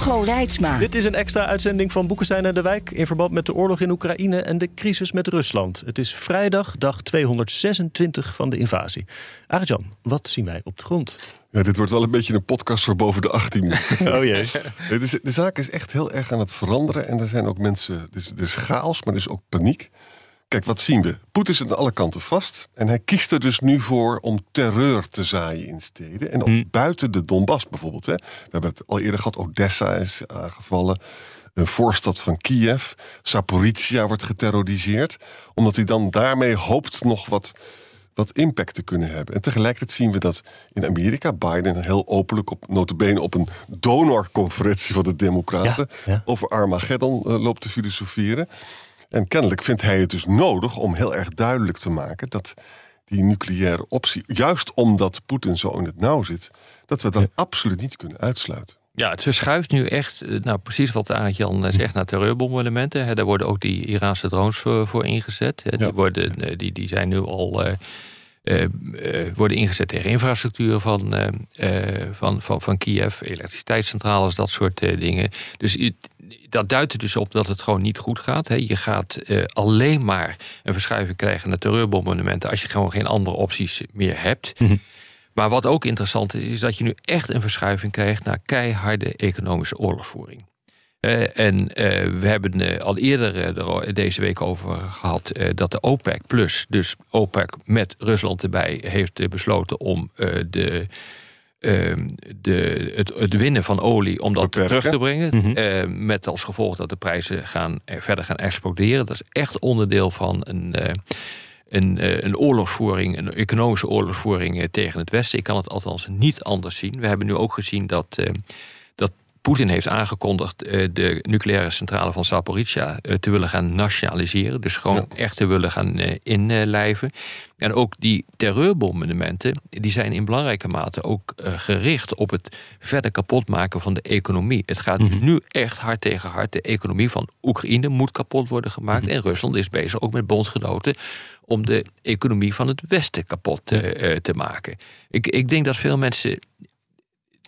Hugo Reitsma. Dit is een extra uitzending van Boekenstein en de Wijk... in verband met de oorlog in Oekraïne en de crisis met Rusland. Het is vrijdag, dag 226 van de invasie. Arjan, wat zien wij op de grond? Ja, dit wordt wel een beetje een podcast voor boven de 18 Oh jee. de, de zaak is echt heel erg aan het veranderen. En er zijn ook mensen... Dus, er is chaos, maar er is ook paniek. Kijk, wat zien we? Poetin zit aan alle kanten vast. En hij kiest er dus nu voor om terreur te zaaien in steden. En ook Hmm. buiten de Donbass bijvoorbeeld. Hè. We hebben het al eerder gehad. Odessa is aangevallen. Een voorstad van Kiev. Zaporizhia wordt geterroriseerd. Omdat hij dan daarmee hoopt nog wat, wat impact te kunnen hebben. En tegelijkertijd zien we dat in Amerika Biden heel openlijk... op notabene op een donorconferentie van de Democraten... Ja, ja. over Armageddon eh, loopt te filosoferen. En kennelijk vindt hij het dus nodig om heel erg duidelijk te maken dat die nucleaire optie, juist omdat Poetin zo in het nauw zit, dat we dat absoluut niet kunnen uitsluiten. Ja, het verschuift nu echt, eh, nou precies wat Arend-Jan eh, zegt, naar terreurbombardementen. Daar worden ook die Iraanse drones voor, ingezet. Die, Ja. worden, eh, die, die zijn nu al worden ingezet tegen infrastructuur van, van, van, van Kiev, elektriciteitscentrales, dat soort dingen. Dus dat duidt er dus op dat het gewoon niet goed gaat. Hè. Je gaat eh, alleen maar een verschuiving krijgen naar terreurbombardementen als je gewoon geen andere opties meer hebt. Maar wat ook interessant is, is dat je nu echt een verschuiving krijgt naar keiharde economische oorlogsvoering. Eh, en eh, we hebben al eerder er deze week over gehad eh, dat de OPEC plus, dus OPEC met Rusland erbij, heeft besloten om de, ehm, de, het, het winnen van olie om dat Beperken. terug te brengen. eh, met als gevolg dat de prijzen gaan, eh, verder gaan exploderen. Dat is echt onderdeel van een. eh, een, eh, een oorlogsvoering, een economische oorlogsvoering tegen het Westen. Ik kan het althans niet anders zien. We hebben nu ook gezien dat, eh, dat Poetin heeft aangekondigd eh, de nucleaire centrale van Zaporizhia eh, te willen gaan nationaliseren. Dus gewoon echt te willen gaan eh, inlijven. En ook die terreurbombardementen, die zijn in belangrijke mate ook gericht op het verder kapotmaken van de economie. Het gaat dus nu echt hard tegen hard. De economie van Oekraïne moet kapot worden gemaakt. En Rusland is bezig ook met bondgenoten om de economie van het Westen kapot eh, te maken. Ik, ik denk dat veel mensen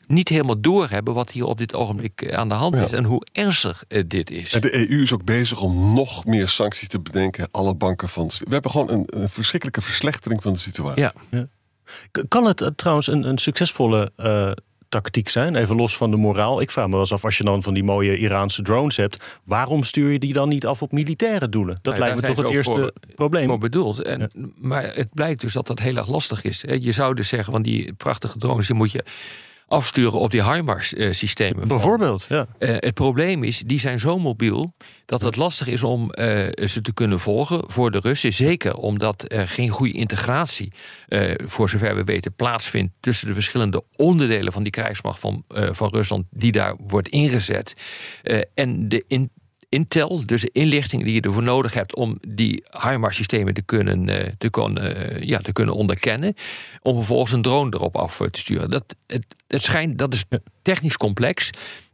niet helemaal doorhebben wat hier op dit ogenblik eh, aan de hand Ja. is en hoe ernstig eh, dit is. En de EU is ook bezig om nog meer sancties te bedenken. Alle banken van. We hebben gewoon een, een verschrikkelijke verslechtering van de situatie. Ja. K- Kan het eh, trouwens een, een succesvolle eh, tactiek zijn? Even los van de moraal. Ik vraag me wel eens af, als je dan van die mooie Iraanse drones hebt... waarom stuur je die dan niet af op militaire doelen? Dat lijkt me toch het eerste probleem. voor bedoeld. En, Maar het blijkt dus dat dat heel erg lastig is. hè. Je zou dus zeggen, van die prachtige drones... die moet je afsturen op die HIMARS-systemen. Bijvoorbeeld, ja. Eh, het probleem is, die zijn zo mobiel dat het lastig is om eh, ze te kunnen volgen voor de Russen. Zeker omdat er geen goede integratie, eh, voor zover we weten, plaatsvindt tussen de verschillende onderdelen van die krijgsmacht van, eh, van Rusland die daar wordt ingezet. Eh, en de in- intel, dus de inlichting die je ervoor nodig hebt om die HIMARS-systemen te kunnen, eh, te, kunnen, eh, ja, te kunnen onderkennen, om vervolgens een drone erop af eh, te sturen. Dat, het, het schijnt, dat is technisch complex.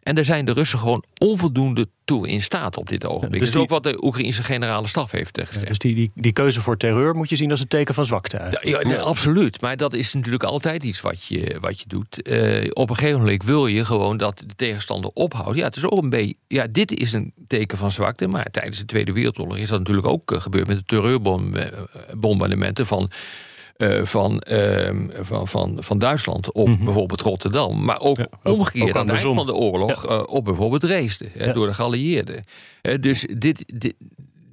En daar zijn de Russen gewoon onvoldoende toe in staat op dit ogenblik. dus dat is ook wat de Oekraïnse generale staf heeft eh, gezegd. Dus die, die, die keuze voor terreur moet je zien als een teken van zwakte. Ja, nee, absoluut. Maar dat is natuurlijk altijd iets wat je, wat je doet. Eh, op een gegeven moment wil je gewoon dat de tegenstander ophoudt. Ja, het is ook een beetje. Ja, dit is een teken van zwakte. Maar tijdens de Tweede Wereldoorlog is dat natuurlijk ook eh, gebeurd met de terreurbombardementen van. Eh, van, ehm, van, van, van Duitsland op bijvoorbeeld Rotterdam. Maar ook Mhm. ook- omgekeerd ook aan het eind van de oorlog eh, op bijvoorbeeld Dresden. hè. Door de geallieerden. Dus dit, dit,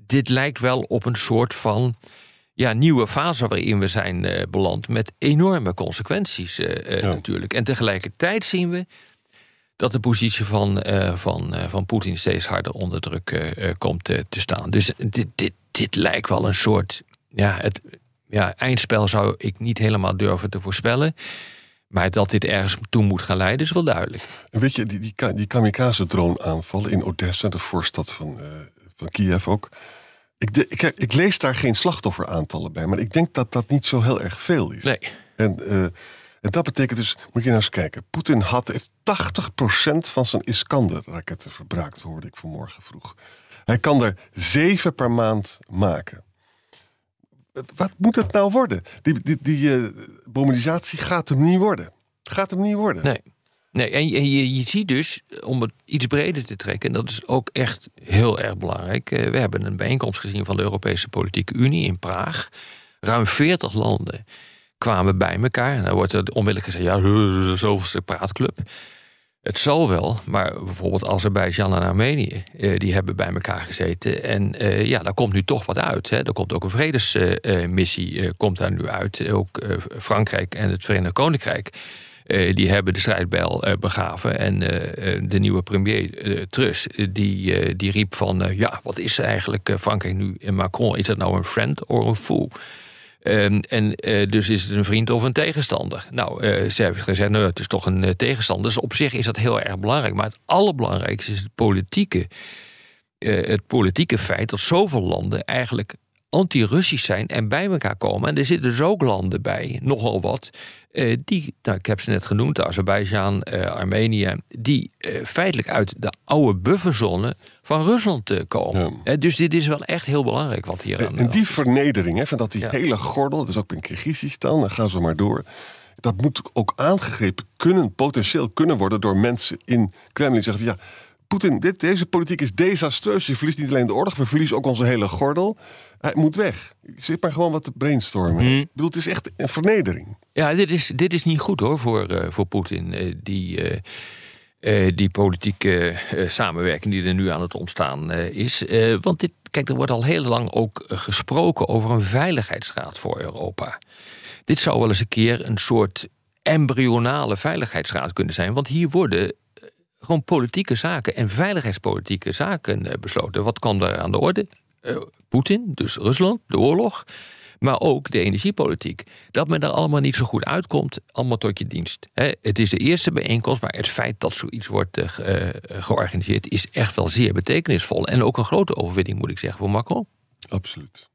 dit lijkt wel op een soort van ja, nieuwe fase waarin we zijn eh, beland. Met enorme consequenties Ja. natuurlijk. En tegelijkertijd zien we dat de positie van, van, van Poetin steeds harder onder druk komt te staan. Dus dit, dit, dit lijkt wel een soort. Ja, het ja, eindspel zou ik niet helemaal durven te voorspellen. Maar dat dit ergens toe moet gaan leiden is wel duidelijk. En weet je, die, die, die kamikaze-drone aanvallen in Odessa, de voorstad van, eh, van Kiev ook. Ik, de, ik, ik, lees daar geen slachtofferaantallen bij, maar ik denk dat dat niet zo heel erg veel is. Nee. En, uh, en dat betekent dus, moet je nou eens kijken. Poetin had, heeft 80% van zijn Iskander-raketten verbraakt, hoorde ik vanmorgen vroeg. Hij kan er zeven per maand maken. Wat moet het nou worden? Die, die, die uh, gaat hem niet worden. Gaat hem niet worden. Nee. Nee, en je, je, ziet dus, om het iets breder te trekken, en dat is ook echt heel erg belangrijk. Eh, we hebben een bijeenkomst gezien van de Europese Politieke Unie in Praag. Ruim 40 landen kwamen bij elkaar. En dan wordt er onmiddellijk gezegd: ja, zoveelste praatclub. Het zal wel, maar bijvoorbeeld Azerbeidzjan en Armenië, eh, die hebben bij elkaar gezeten. En uh, ja, daar komt nu toch wat uit. Hè. Er komt ook een vredesmissie, uh, komt daar nu uit. Ook Frankrijk en het Verenigd Koninkrijk. die hebben de strijdbijl begraven. En de nieuwe premier Truss, die, die riep van... ja, wat is eigenlijk Frankrijk nu en Macron? Is dat nou een friend of een fool? Um, en uh, dus is het een vriend of een tegenstander? Nou, uh, ze hebben gezegd, nou, het is toch een uh, tegenstander. Dus op zich is dat heel erg belangrijk. Maar het allerbelangrijkste is politieke, het politieke feit dat zoveel landen eigenlijk anti-Russisch zijn en bij elkaar komen. En er zitten dus ook landen bij, nogal wat, die, nou, ik heb ze net genoemd, Azerbeidzjan, Armenië, die feitelijk uit de oude bufferzone van Rusland te komen. dus dit is wel echt heel belangrijk wat hier aan En die vernedering, hè, van dat die hele gordel, is ook in Kyrgyzstan, dan gaan ze maar door. Dat moet ook aangegrepen kunnen, potentieel kunnen worden door mensen in Kremlin die zeggen: ja, Poetin, dit, deze politiek is desastreus. Je verliest niet alleen de oorlog, we verliezen ook onze hele gordel. Hij moet weg. Ik zit maar gewoon wat te brainstormen. Hmm. Ik bedoel, het is echt een vernedering. Ja, dit is, dit is niet goed hoor voor, uh, voor Poetin. Uh, die. Uh uh, die politieke uh, samenwerking die er nu aan het ontstaan uh, is. want dit, kijk, er wordt al heel lang ook gesproken over een veiligheidsraad voor Europa. Dit zou wel eens een keer een soort embryonale veiligheidsraad kunnen zijn. Want hier worden gewoon politieke zaken en veiligheidspolitieke zaken besloten. Wat kwam daar aan de orde? Poetin, dus Rusland, de oorlog maar ook de energiepolitiek. Dat men daar allemaal niet zo goed uitkomt, allemaal tot je dienst. het is de eerste bijeenkomst, maar het feit dat zoiets wordt uh, georganiseerd is echt wel zeer betekenisvol. En ook een grote overwinning, moet ik zeggen, voor Macron. Absoluut.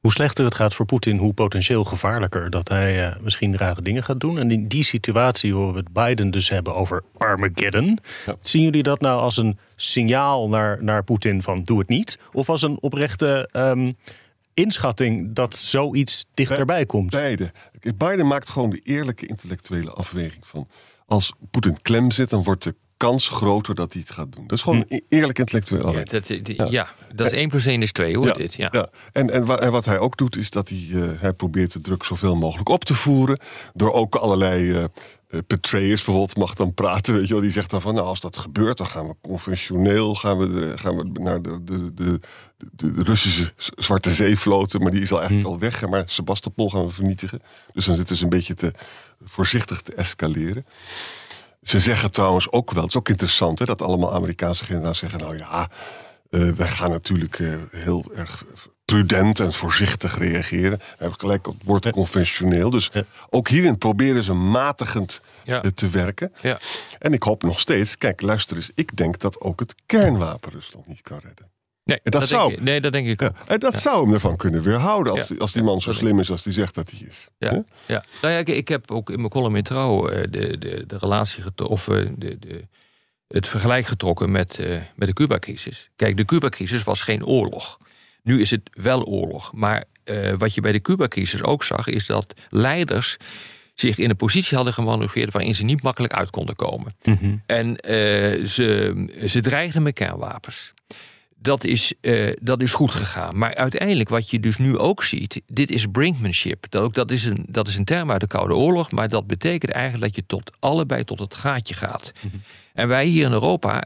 Hoe slechter het gaat voor Poetin, hoe potentieel gevaarlijker dat hij uh, misschien rare dingen gaat doen. En in die situatie horen we het Biden dus hebben over Armageddon. Ja. Zien jullie dat nou als een signaal naar, naar Poetin van doe het niet? Of als een oprechte um, inschatting dat zoiets dichterbij komt? Beide. Biden maakt gewoon de eerlijke intellectuele afweging van... als Poetin klem zit, dan wordt de kans groter dat hij het gaat doen. Dat is gewoon hm. een eerlijk intellectueel ja, dat, ja. ja, dat is 1 plus 1 is 2 hoor. Ja, dit, ja. Ja. En, en, wat hij ook doet, is dat hij, uh, hij probeert de druk zoveel mogelijk op te voeren. Door ook allerlei uh, uh, bijvoorbeeld mag dan praten. Weet je wel. Die zegt dan van, nou als dat gebeurt, dan gaan we conventioneel gaan we, gaan we naar de, de, de, de, Russische Zwarte Zeevloot. Maar die is al eigenlijk hm. al weg. Maar Sebastopol gaan we vernietigen. Dus dan zitten ze een beetje te voorzichtig te escaleren. Ze zeggen trouwens ook wel, het is ook interessant hè, dat allemaal Amerikaanse generaals zeggen: Nou ja, uh, wij gaan natuurlijk uh, heel erg prudent en voorzichtig reageren. We hebben gelijk het woord conventioneel. Dus ook hierin proberen ze matigend ja. Eh, te werken. Ja. En ik hoop nog steeds, kijk, luister eens, ik denk dat ook het kernwapen Rusland niet kan redden. Nee, dat, zou, denk, nee, dat denk ik ook. en dat zou hem ervan kunnen weerhouden als, die, als die man zo slim is als hij zegt dat hij is. Ja, ja. Nou ik, ik, heb ook in mijn column in Trouw eh, de, de, de relatie of eh, de, de, het vergelijk getrokken met, uh, met de Cuba-crisis. Kijk, de Cuba-crisis was geen oorlog. Nu is het wel oorlog. Maar wat je bij de Cuba-crisis ook zag, is dat leiders zich in een positie hadden gemanoeuvreerd waarin ze niet makkelijk uit konden komen. Mhm. En ze, ze dreigden met kernwapens dat is, uh, dat is goed gegaan. Maar uiteindelijk, wat je dus nu ook ziet, dit is brinkmanship. Dat, ook, dat, is een, dat is een term uit de Koude Oorlog, maar dat betekent eigenlijk dat je tot allebei tot het gaatje gaat. Mhm. En wij hier in Europa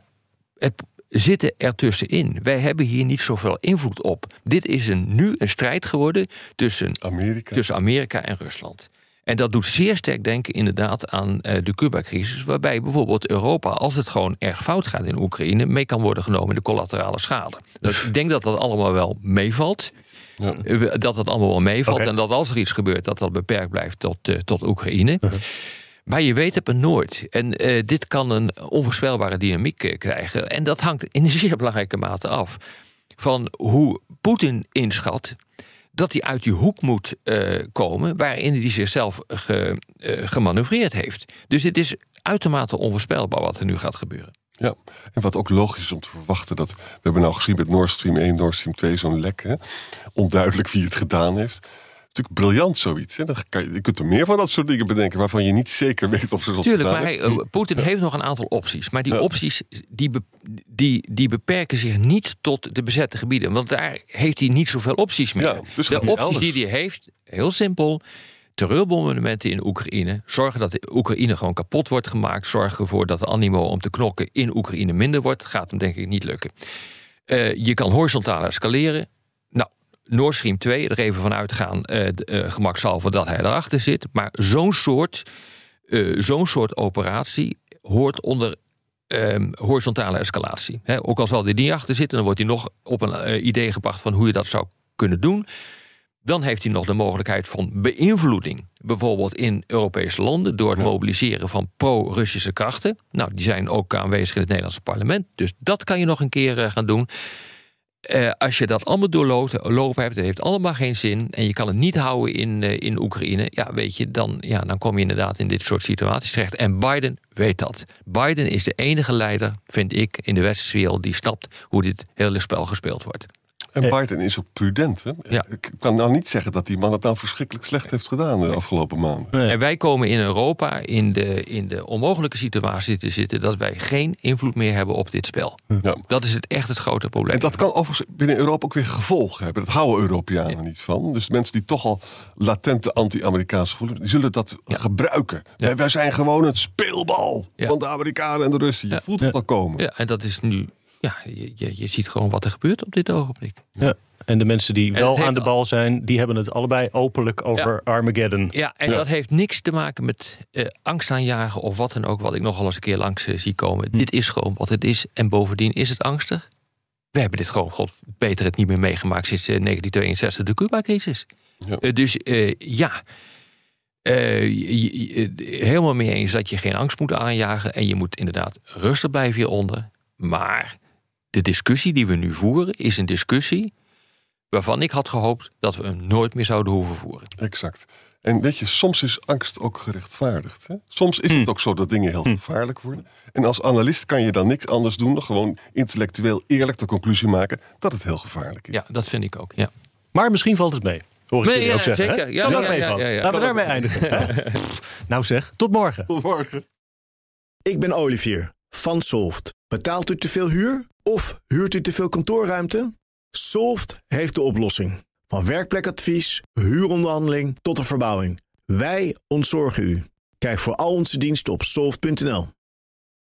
het, zitten ertussenin. Wij hebben hier niet zoveel invloed op. Dit is een, nu een strijd geworden tussen Amerika, tussen Amerika en Rusland. En dat doet zeer sterk denken inderdaad aan uh, de Cuba-crisis, waarbij bijvoorbeeld Europa, als het gewoon erg fout gaat in Oekraïne, mee kan worden genomen in de collaterale schade. Dus ik denk dat dat allemaal wel meevalt. Ja. Eh, dat dat allemaal wel meevalt. En dat als er iets gebeurt, dat dat beperkt blijft tot, uh, tot Oekraïne. Maar je weet het maar nooit. En dit kan een onvoorspelbare dynamiek krijgen. En dat hangt in een zeer belangrijke mate af van hoe Poetin inschat dat hij uit die hoek moet uh, komen waarin hij zichzelf ge, uh, gemanoeuvreerd heeft. Dus het is uitermate onvoorspelbaar wat er nu gaat gebeuren. Ja, en wat ook logisch is om te verwachten dat... we hebben nou gezien met Nord Stream 1, Nord Stream 2 zo'n lek. Onduidelijk wie het gedaan heeft natuurlijk briljant zoiets. Hè? Dan kan je, je kunt er meer van dat soort dingen bedenken waarvan je niet zeker weet of ze dat Tuurlijk, maar hij, uh, Poetin heeft nog een aantal opties. Maar die ja. opties die, be, die, die beperken zich niet tot de bezette gebieden. Want daar heeft hij niet zoveel opties meer. Ja, dus de opties die hij heeft, heel simpel. Terreurbombardementen in Oekraïne. Zorgen dat de Oekraïne gewoon kapot wordt gemaakt. Zorgen ervoor dat de animo om te knokken in Oekraïne minder wordt. Gaat hem denk ik niet lukken. Uh, je kan horizontaal escaleren. Nord Stream 2, er even van uitgaan, uh, uh, gemakshalve dat hij erachter zit. Maar zo'n soort, uh, zo'n soort operatie hoort onder um, horizontale escalatie. He, ook al zal hij niet achter zitten, dan wordt hij nog op een idee gebracht van hoe je dat zou kunnen doen. Dan heeft hij nog de mogelijkheid van beïnvloeding. Bijvoorbeeld in Europese landen door het ja. mobiliseren van pro-Russische krachten. Nou, die zijn ook aanwezig in het Nederlandse parlement. Dus dat kan je nog een keer gaan doen. Uh, als je dat allemaal doorlopen hebt, het heeft allemaal geen zin. En je kan het niet houden in, uh, in Oekraïne. Ja, weet je, dan, ja, dan kom je inderdaad in dit soort situaties terecht. En Biden weet dat. Biden is de enige leider, vind ik, in de westerse wereld die snapt hoe dit hele spel gespeeld wordt. En Biden is ook prudent. Hè? Ja. Ik kan nou niet zeggen dat die man het nou verschrikkelijk slecht heeft gedaan de afgelopen maanden. Nee. En wij komen in Europa in de, in de onmogelijke situatie te zitten dat wij geen invloed meer hebben op dit spel. Ja. Dat is het echt het grote probleem. En dat kan overigens binnen Europa ook weer gevolgen hebben. Dat houden Europeanen ja. niet van. Dus mensen die toch al latente anti-Amerikaanse voelen, die zullen dat Ja. gebruiken. Wij, wij zijn gewoon het speelbal Ja. van de Amerikanen en de Russen. Je Ja. voelt het al komen. Ja, en dat is nu. Ja, je, je, je ziet gewoon wat er gebeurt op dit ogenblik. Ja. En de mensen die wel aan de al- bal zijn, die hebben het allebei openlijk over Armageddon. Ja, en Ja. dat heeft niks te maken met eh, angst aanjagen of wat dan ook, wat ik nogal eens een keer langs eh, zie komen. Hm. Dit is gewoon wat het is. En bovendien is het angstig. We hebben dit gewoon, god, beter het niet meer meegemaakt sinds eh, 1962, de Cuba-crisis. Ja. Eh, dus eh, ja, eh, je- je- je- helemaal mee eens dat je geen angst moet aanjagen. En je moet inderdaad rustig blijven hieronder. Maar de discussie die we nu voeren is een discussie waarvan ik had gehoopt dat we hem nooit meer zouden hoeven voeren. Exact. En weet je, soms is angst ook gerechtvaardigd. Hè? Soms is Hm. het ook zo dat dingen heel gevaarlijk worden. En als analist kan je dan niks anders doen dan gewoon intellectueel eerlijk de conclusie maken dat het heel gevaarlijk is. Ja, dat vind ik ook. Ja. Maar misschien valt het mee. Hoor ik Nee, jullie ja, ook zeggen. zeker. hè? Ja, Kan ja, ook ja, meevallen. ja, ja. Laten we daarmee eindigen. nou zeg, tot morgen. Tot morgen. Ik ben Olivier van Solft. Betaalt u te veel huur of huurt u te veel kantoorruimte? Solft heeft de oplossing. Van werkplekadvies, huuronderhandeling tot de verbouwing. Wij ontzorgen u. Kijk voor al onze diensten op soft.nl.